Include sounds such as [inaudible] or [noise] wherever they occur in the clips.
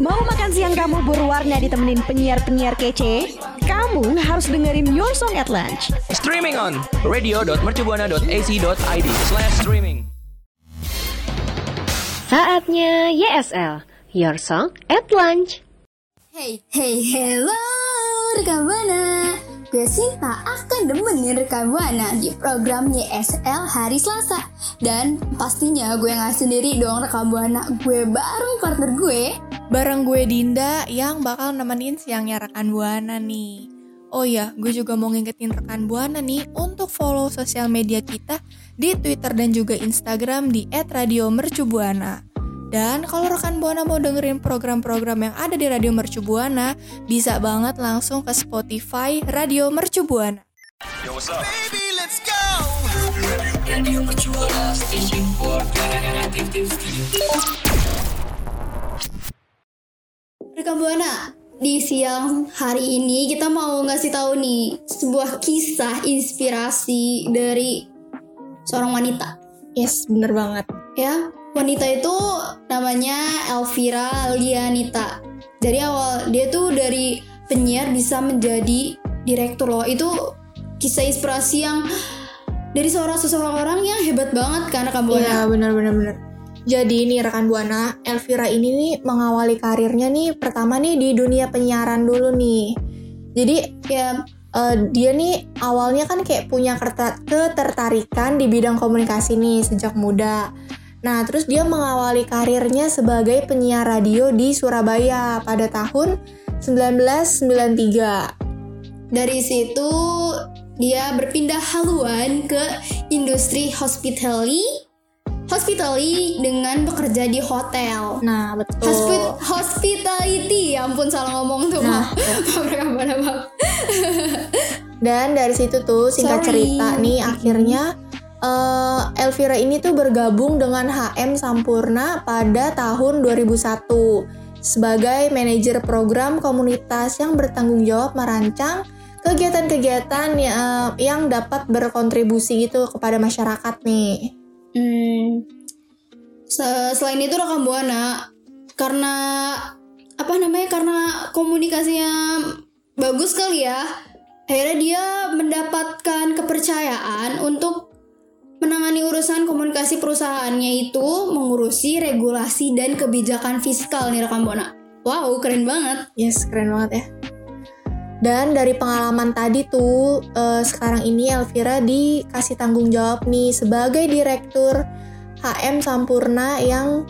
Mau makan siang kamu berwarna ditemenin penyiar-penyiar kece? Kamu harus dengerin Your Song at Lunch. Streaming on radio.mercubuana.ac.id slash streaming. Saatnya YSL, Your Song at Lunch. Hey, hey, hello, rekan Buana. Gue Sinta akan demenin rekan Buana di program YSL hari Selasa. Dan pastinya gue nggak sendiri dong rekan Buana. Gue bareng partner gue. Bareng gue Dinda yang bakal nemenin siangnya rekan Buana nih. Oh iya, gue juga mau ngingetin rekan Buana nih untuk follow sosial media kita di Twitter dan juga Instagram di @radiomercubuana. Dan kalau rekan Buana mau dengerin program-program yang ada di Radio Mercu Buana, bisa banget langsung ke Spotify Radio Mercu Buana. Yo, what's up? Rekan Buana, di siang hari ini kita mau ngasih tahu nih sebuah kisah inspirasi dari seorang wanita. Yes, bener banget. Ya, wanita itu namanya Elvira Lianita. Dari awal dia tuh dari penyiar bisa menjadi direktur loh. Itu kisah inspirasi yang dari seorang seseorang yang hebat banget kan rekan Buana. Iya, bener-bener bener. Jadi nih rekan Buana, Elvira ini nih mengawali karirnya nih pertama nih di dunia penyiaran dulu nih. Jadi Ya, eh, dia nih awalnya kan kayak punya ketertarikan di bidang komunikasi nih sejak muda. Nah, terus dia mengawali karirnya sebagai penyiar radio di Surabaya pada tahun 1993. dari situ dia berpindah haluan ke industri hospitality hospitality dengan bekerja di hotel. Nah, betul. Hospi- hospitality, ya ampun salah ngomong tuh. Nah. [laughs] [laughs] Dan dari situ tuh singkat Sorry. cerita nih akhirnya eh, Elvira ini tuh bergabung dengan HM Sampurna pada tahun 2001 sebagai manajer program komunitas yang bertanggung jawab merancang kegiatan-kegiatan ya- yang dapat berkontribusi gitu kepada masyarakat nih. Hmm. Se- Selain itu rekam buana karena apa namanya karena komunikasinya bagus kali ya. Akhirnya dia mendapatkan kepercayaan untuk menangani urusan komunikasi perusahaannya itu mengurusi regulasi dan kebijakan fiskal nih rekam buana. Wow, keren banget. Yes, keren banget ya. Dan dari pengalaman tadi tuh, eh, sekarang ini Elvira dikasih tanggung jawab nih sebagai direktur HM Sampurna yang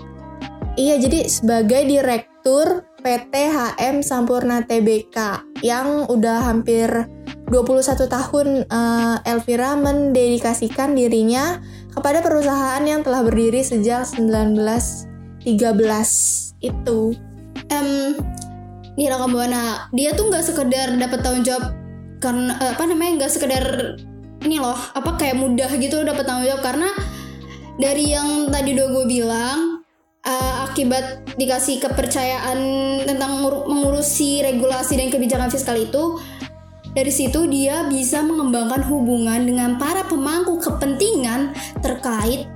iya jadi sebagai direktur PT HM Sampurna TBK yang udah hampir 21 tahun eh, Elvira mendedikasikan dirinya kepada perusahaan yang telah berdiri sejak 1913 itu. Em, nih rekam buana dia tuh nggak sekedar dapat tanggung jawab karena eh, apa namanya nggak sekedar ini loh apa kayak mudah gitu dapat tanggung jawab karena dari yang tadi udah gue bilang eh, akibat dikasih kepercayaan tentang ngur- mengurusi regulasi dan kebijakan fiskal itu dari situ dia bisa mengembangkan hubungan dengan para pemangku kepentingan terkait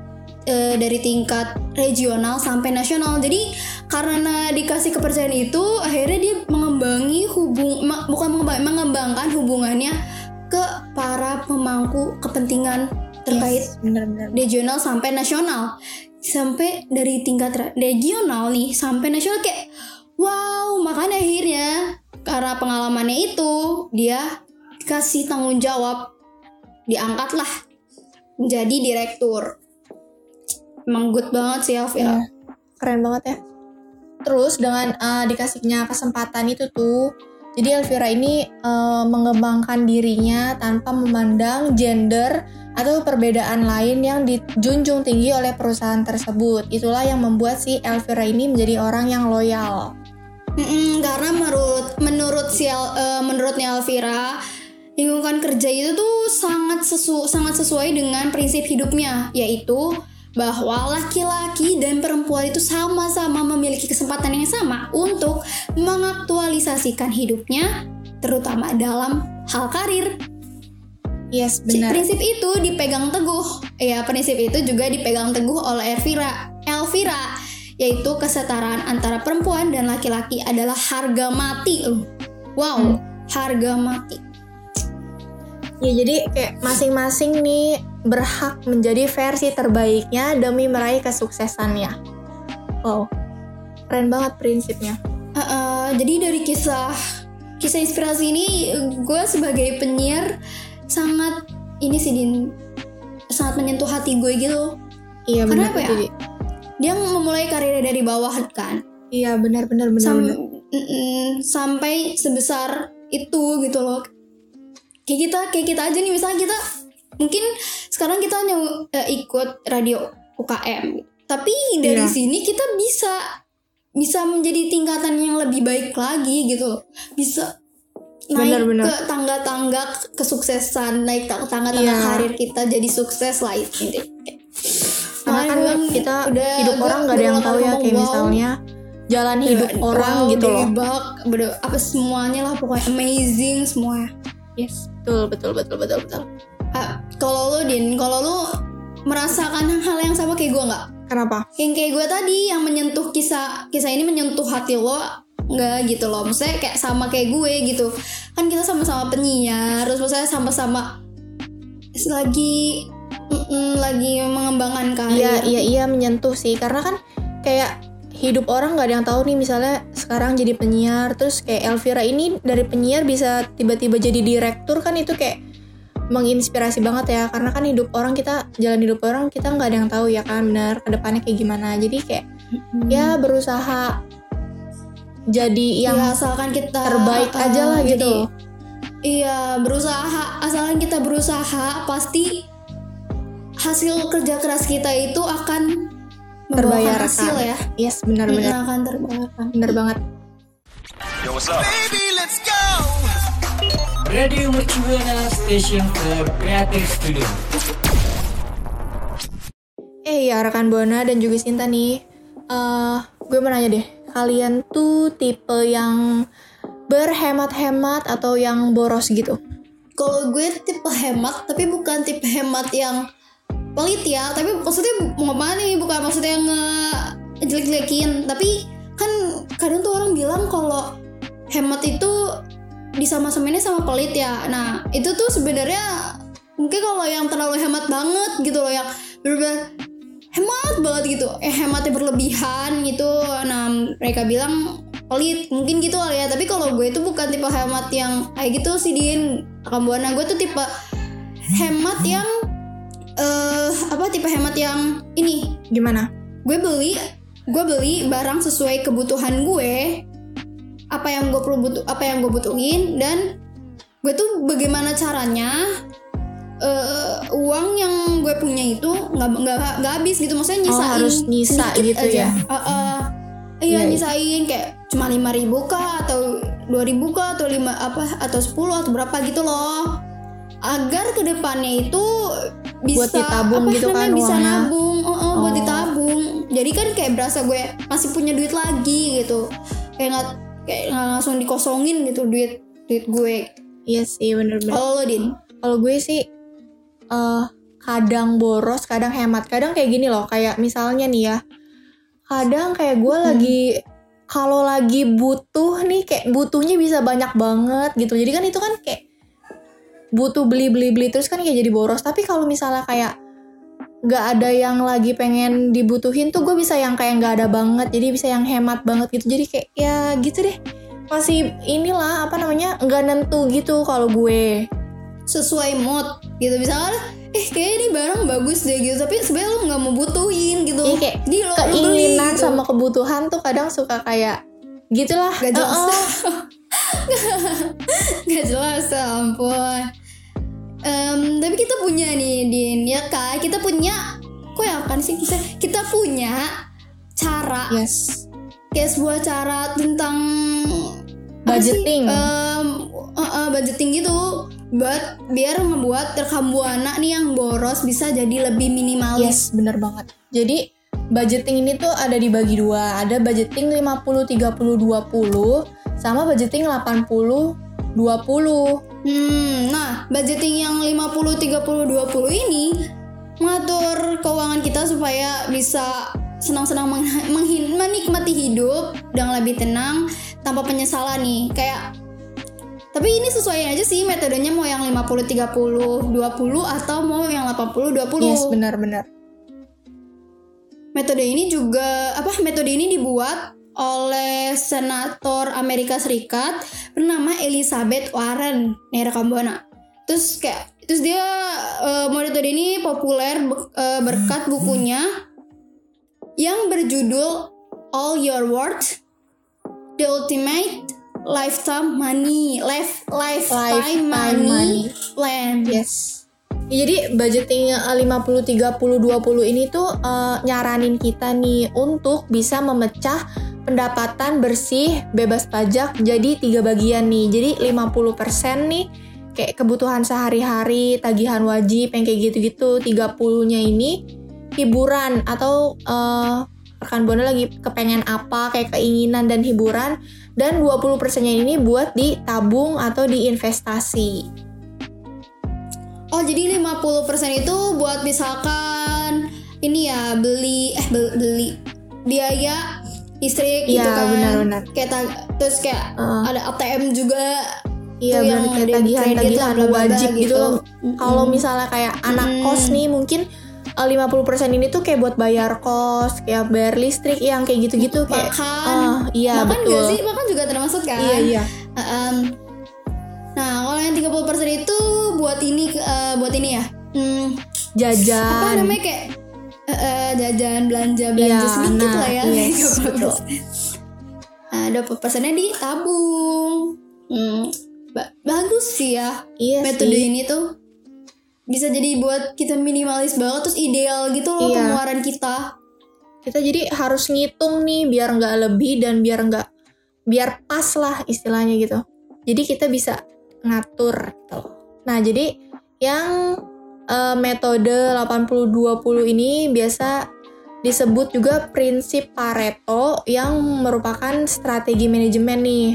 eh, dari tingkat regional sampai nasional. Jadi karena dikasih kepercayaan itu, akhirnya dia mengembangi hubung bukan mengembang- mengembangkan hubungannya ke para pemangku kepentingan terkait Yes, regional sampai nasional. Sampai dari tingkat re- regional nih sampai nasional kayak wow, makanya akhirnya karena pengalamannya itu dia dikasih tanggung jawab diangkatlah menjadi direktur. Emang good banget sih Elvira. Iya, keren banget ya. Terus dengan eh, dikasihnya kesempatan itu tuh, jadi Elvira ini eh, mengembangkan dirinya tanpa memandang gender atau perbedaan lain yang dijunjung tinggi oleh perusahaan tersebut. Itulah yang membuat si Elvira ini menjadi orang yang loyal. Mm-mm, karena menurut menurut si El- eh, menurutnya Elvira lingkungan kerja itu tuh sangat sesu sangat sesuai dengan prinsip hidupnya yaitu bahwa laki-laki perempuan itu sama-sama memiliki kesempatan yang sama untuk mengaktualisasikan hidupnya terutama dalam hal karir. Yes, benar. Prinsip itu dipegang teguh. Ya, prinsip itu juga dipegang teguh oleh Elvira. Elvira yaitu kesetaraan antara perempuan dan laki-laki adalah harga mati loh. Wow, Hmm. harga mati. Ya jadi kayak masing-masing nih berhak menjadi versi terbaiknya demi meraih kesuksesannya. Wow, keren banget prinsipnya. Uh, uh, jadi dari kisah kisah inspirasi ini gue sebagai penyiar sangat ini sih Din sangat menyentuh hati gue gitu. Iya Karena benar apa ya? Dia memulai karirnya dari bawah kan. Iya benar-benar benar. Sam- benar. sampai sebesar itu gitu loh kayak kita kayak kita aja nih misalnya kita mungkin sekarang kita hanya eh, ikut radio UKM tapi dari Iya. sini kita bisa bisa menjadi tingkatan yang lebih baik lagi gitu bisa naik Benar-benar. ke tangga-tangga kesuksesan naik ke tangga-tangga Iya. karir kita jadi sukses lah ini Karena kan kita hidup orang nggak ada yang tahu ya kayak misalnya jalan hidup orang wow, gitu loh. debak, bener, apa semuanya lah pokoknya amazing semuanya. Yes, betul betul betul betul betul. Ah, kalau lo din, kalau lo merasakan hal yang sama kayak gue nggak? Kenapa? Yang kayak gue tadi yang menyentuh kisah kisah ini menyentuh hati lo nggak gitu loh. Maksudnya kayak sama kayak gue gitu. Kan kita sama-sama penyiar terus maksudnya sama-sama lagi mm-mm, lagi mengembangkan karir. Iya iya iya menyentuh sih. Karena kan kayak hidup orang nggak ada yang tahu nih misalnya sekarang jadi penyiar terus kayak Elvira ini dari penyiar bisa tiba-tiba jadi direktur kan itu kayak menginspirasi banget ya karena kan hidup orang kita jalan hidup orang kita nggak ada yang tahu ya kan benar ke depannya kayak gimana jadi kayak ya berusaha jadi yang ya asalkan kita terbaik uh, aja lah jadi- gitu Iya, berusaha. Asalkan kita berusaha, pasti hasil kerja keras kita itu akan terbayarkan hasil ya. yes benar-benar akan terbayarkan. benar banget Yo, what's up? Radio Mercubuana Station for Creative Studio. Eh ya rekan Buana dan juga Sinta nih, eh gue mau nanya deh, kalian tuh tipe yang berhemat-hemat atau yang boros gitu? Kalau gue tipe hemat, tapi bukan tipe hemat yang pelit ya. Tapi maksudnya mau apa nih? Bukan maksudnya nge jelek-jelekin. Tapi kan kadang tuh orang bilang kalau hemat itu disama-samainnya sama pelit ya. Nah itu tuh sebenarnya mungkin kalau yang terlalu hemat banget gitu loh yang bener hemat banget gitu. Eh hematnya berlebihan gitu. Nah mereka bilang pelit mungkin gitu kali ya. Tapi kalau gue itu bukan tipe hemat yang kayak gitu sih din. Kambuana gue tuh tipe hemat yang eh apa tipe hemat yang ini. Gimana? gue beli gue beli barang sesuai kebutuhan gue apa yang gue perlu butuh apa yang gue butuhin dan gue tuh bagaimana caranya eh, uang yang gue punya itu nggak nggak nggak habis gitu maksudnya Oh, nyisain harus nyisa gitu aja. ya? Eh, eh, iya Iya, iya. nyisain kayak cuma lima ribu kah atau dua ribu kah atau lima apa atau 10 atau berapa gitu loh agar ke depannya itu bisa Buat ditabung apa gitu namanya, kan bisa uangnya? nabung oh, oh, buat Oh. ditabung jadi kan kayak berasa gue masih punya duit lagi gitu kayak nggak kayak nggak langsung dikosongin gitu duit duit gue Iya sih bener-bener. kalau lo din Kalau gue sih eh kadang boros, kadang hemat. Kadang kayak gini loh, kayak misalnya nih ya. Kadang kayak gue lagi kalau lagi butuh nih kayak butuhnya bisa banyak banget gitu. Jadi kan itu kan kayak butuh beli beli beli terus kan kayak jadi boros. Tapi kalau misalnya kayak nggak ada yang lagi pengen dibutuhin tuh gue bisa yang kayak nggak ada banget jadi bisa yang hemat banget gitu jadi kayak ya gitu deh masih inilah apa namanya nggak nentu gitu kalau gue sesuai mood gitu misalnya eh kayak ini barang bagus deh gitu tapi sebenarnya lo nggak mau butuhin gitu Iya kayak Jadi lo- lo beli keinginan gitu. sama kebutuhan tuh kadang suka kayak gitulah. Gak jelas. [laughs] Heeh. Gak jelas ya ampun Em, Tapi kita punya nih Din Ya kan Kita punya Kok ya kan sih kita, kita punya Cara Yes. Kayak sebuah cara tentang? Budgeting. Em, eh, eh, budgeting gitu Buat biar membuat rekam buana nih yang boros bisa jadi lebih minimalis Yes, bener banget. Jadi budgeting ini tuh ada dibagi dua. Ada budgeting 50 30 20 sama budgeting 80 20. Hmm, nah budgeting yang 50 30 20 ini mengatur keuangan kita supaya bisa senang-senang menikmati hidup dengan lebih tenang tanpa penyesalan nih kayak tapi ini sesuaiin aja sih metodenya mau yang 50 30 20 atau mau yang 80 20 Yes, benar-benar. Metode ini juga apa metode ini dibuat oleh senator Amerika Serikat bernama Elizabeth Warren nih rekam buana. Terus kayak terus dia metode ini populer eh, berkat bukunya yang berjudul All Your Worth The Ultimate Lifetime Money Life Lifetime, Lifetime Money, Money. Plan. Yes. Ya, jadi budgeting eh, 50 30 20 ini tuh eh, nyaranin kita nih untuk bisa memecah pendapatan bersih bebas pajak jadi tiga bagian nih. Jadi 50% nih kayak kebutuhan sehari-hari, tagihan wajib yang kayak gitu-gitu. 30-nya ini hiburan atau eh, rekan Buana lagi kepengen apa kayak keinginan dan hiburan dan 20%-nya ini buat ditabung atau diinvestasi. Oh jadi 50% itu buat misalkan ini ya beli eh bel- beli biaya listrik gitu Iya, kan. benar-benar. Kayak terus kayak Heeh. ada ATM juga. Iya benar kayak tagihan-tagihan wajib gitu. loh. Mm-mm. Kalau misalnya kayak anak Mm. kos nih mungkin eh, 50% ini tuh kayak buat bayar kos, kayak bayar listrik yang kayak gitu-gitu kayak makan. ah, iya makan betul. gak sih? Makan juga termasuk kan? Iya iya. Heeh. nah kalau yang 30% itu buat ini eh, buat ini ya. Hmm, Jajan. apa namanya kayak eh, jajan belanja belanja Iya, sedikit nah, lah ya yes, [laughs] 30%. betul. nah 20 persennya ditabung hmm, ba- bagus sih ya Iya metode sih. ini tuh bisa jadi buat kita minimalis banget terus ideal gitu loh Iya. pengeluaran kita Kita jadi harus ngitung nih biar nggak lebih dan biar nggak biar pas lah istilahnya gitu. Jadi kita bisa ngatur gitu. Nah, jadi yang eh, metode 80-20 ini biasa disebut juga prinsip Pareto yang merupakan strategi manajemen nih.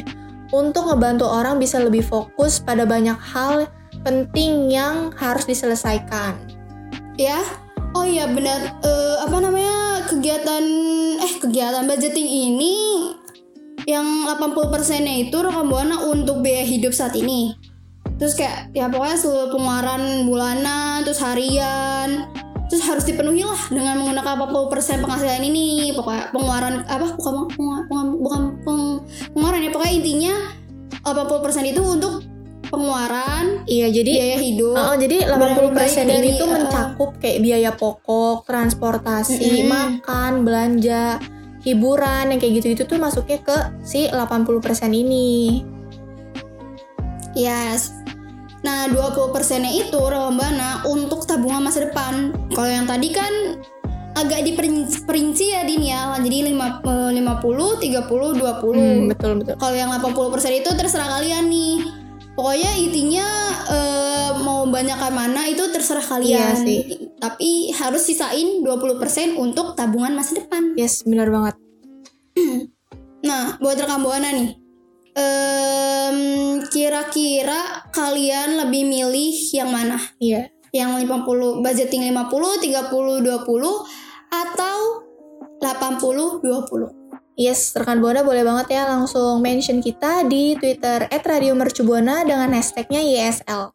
Untuk ngebantu orang bisa lebih fokus pada banyak hal penting yang harus diselesaikan. ya? Oh iya benar. Eh, apa namanya? Kegiatan eh kegiatan budgeting ini yang 80 persennya itu rekam buana untuk biaya hidup saat ini terus kayak ya pokoknya seluruh pengeluaran bulanan terus harian terus harus dipenuhi lah dengan menggunakan 40% penghasilan ini pokoknya pengeluaran apa bukan pengeluaran, bukan, bukan peng- pengeluaran ya pokoknya intinya 80% itu untuk pengeluaran Iya, jadi biaya hidup Oh, jadi Benar-benar 80% baik ini dari, tuh uh, mencakup kayak biaya pokok, transportasi, Mm-mm. makan, belanja, hiburan yang kayak gitu-gitu tuh masuknya ke si 80% ini. Yes. Nah, 20 persennya itu Rombana untuk tabungan masa depan. Kalau yang tadi kan agak diperinci ya Din ya. Jadi 5, eh, 50, 30, 20. Hmm, betul betul. Kalau yang 80% itu terserah kalian nih. Pokoknya intinya eh, mau banyakkan mana itu terserah kalian. Iya sih. Tapi harus sisain 20% untuk tabungan masa depan. Yes, benar banget. [clears throat] Nah, buat rekam buana nih. Em, kira-kira kalian lebih milih yang mana? Iya. Yang 50 budgeting 50, 30 20 atau 80 20? Yes, rekan Buana boleh banget ya langsung mention kita di Twitter @radiomercubuana dengan hashtagnya YSL.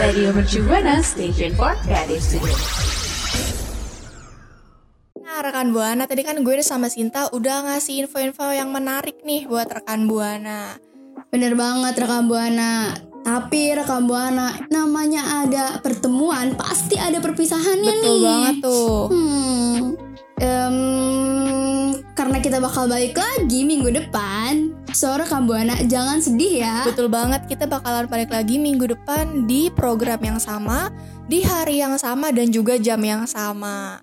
Radio Mercu Buana Station for Creative Studio. Nah, rekan Buana, tadi kan gue sama Sinta udah ngasih info-info yang menarik nih buat rekan Buana. Bener banget rekam buana. Tapi rekam buana namanya ada pertemuan, pasti ada perpisahannya Betul nih. banget tuh. Hmm, em, karena kita bakal balik lagi minggu depan. So rekam buana jangan sedih ya. Betul banget, kita bakalan balik lagi minggu depan di program yang sama, di hari yang sama dan juga jam yang sama.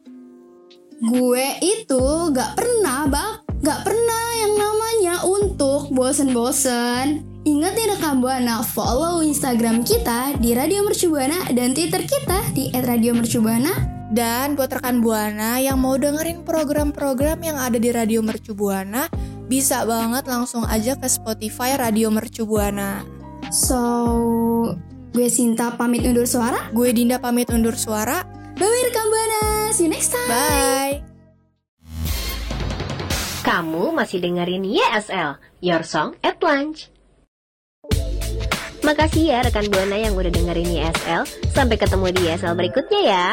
Gue itu gak pernah bak, gak pernah yang namanya untuk bosen-bosen. Ingat nih rekam buana, follow Instagram kita di Radio Mercubuana dan Twitter kita di @radiomercubuana. Dan buat rekan Buana yang mau dengerin program-program yang ada di Radio Mercu Buana, bisa banget langsung aja ke Spotify Radio Mercu Buana. So, gue Sinta pamit undur suara. Gue Dinda pamit undur suara. Bye bye rekam buana. See you next time. Bye. Kamu masih dengerin YSL, Your Song at Lunch. Makasih ya rekan Buana yang udah dengerin YSL. Sampai ketemu di YSL berikutnya ya.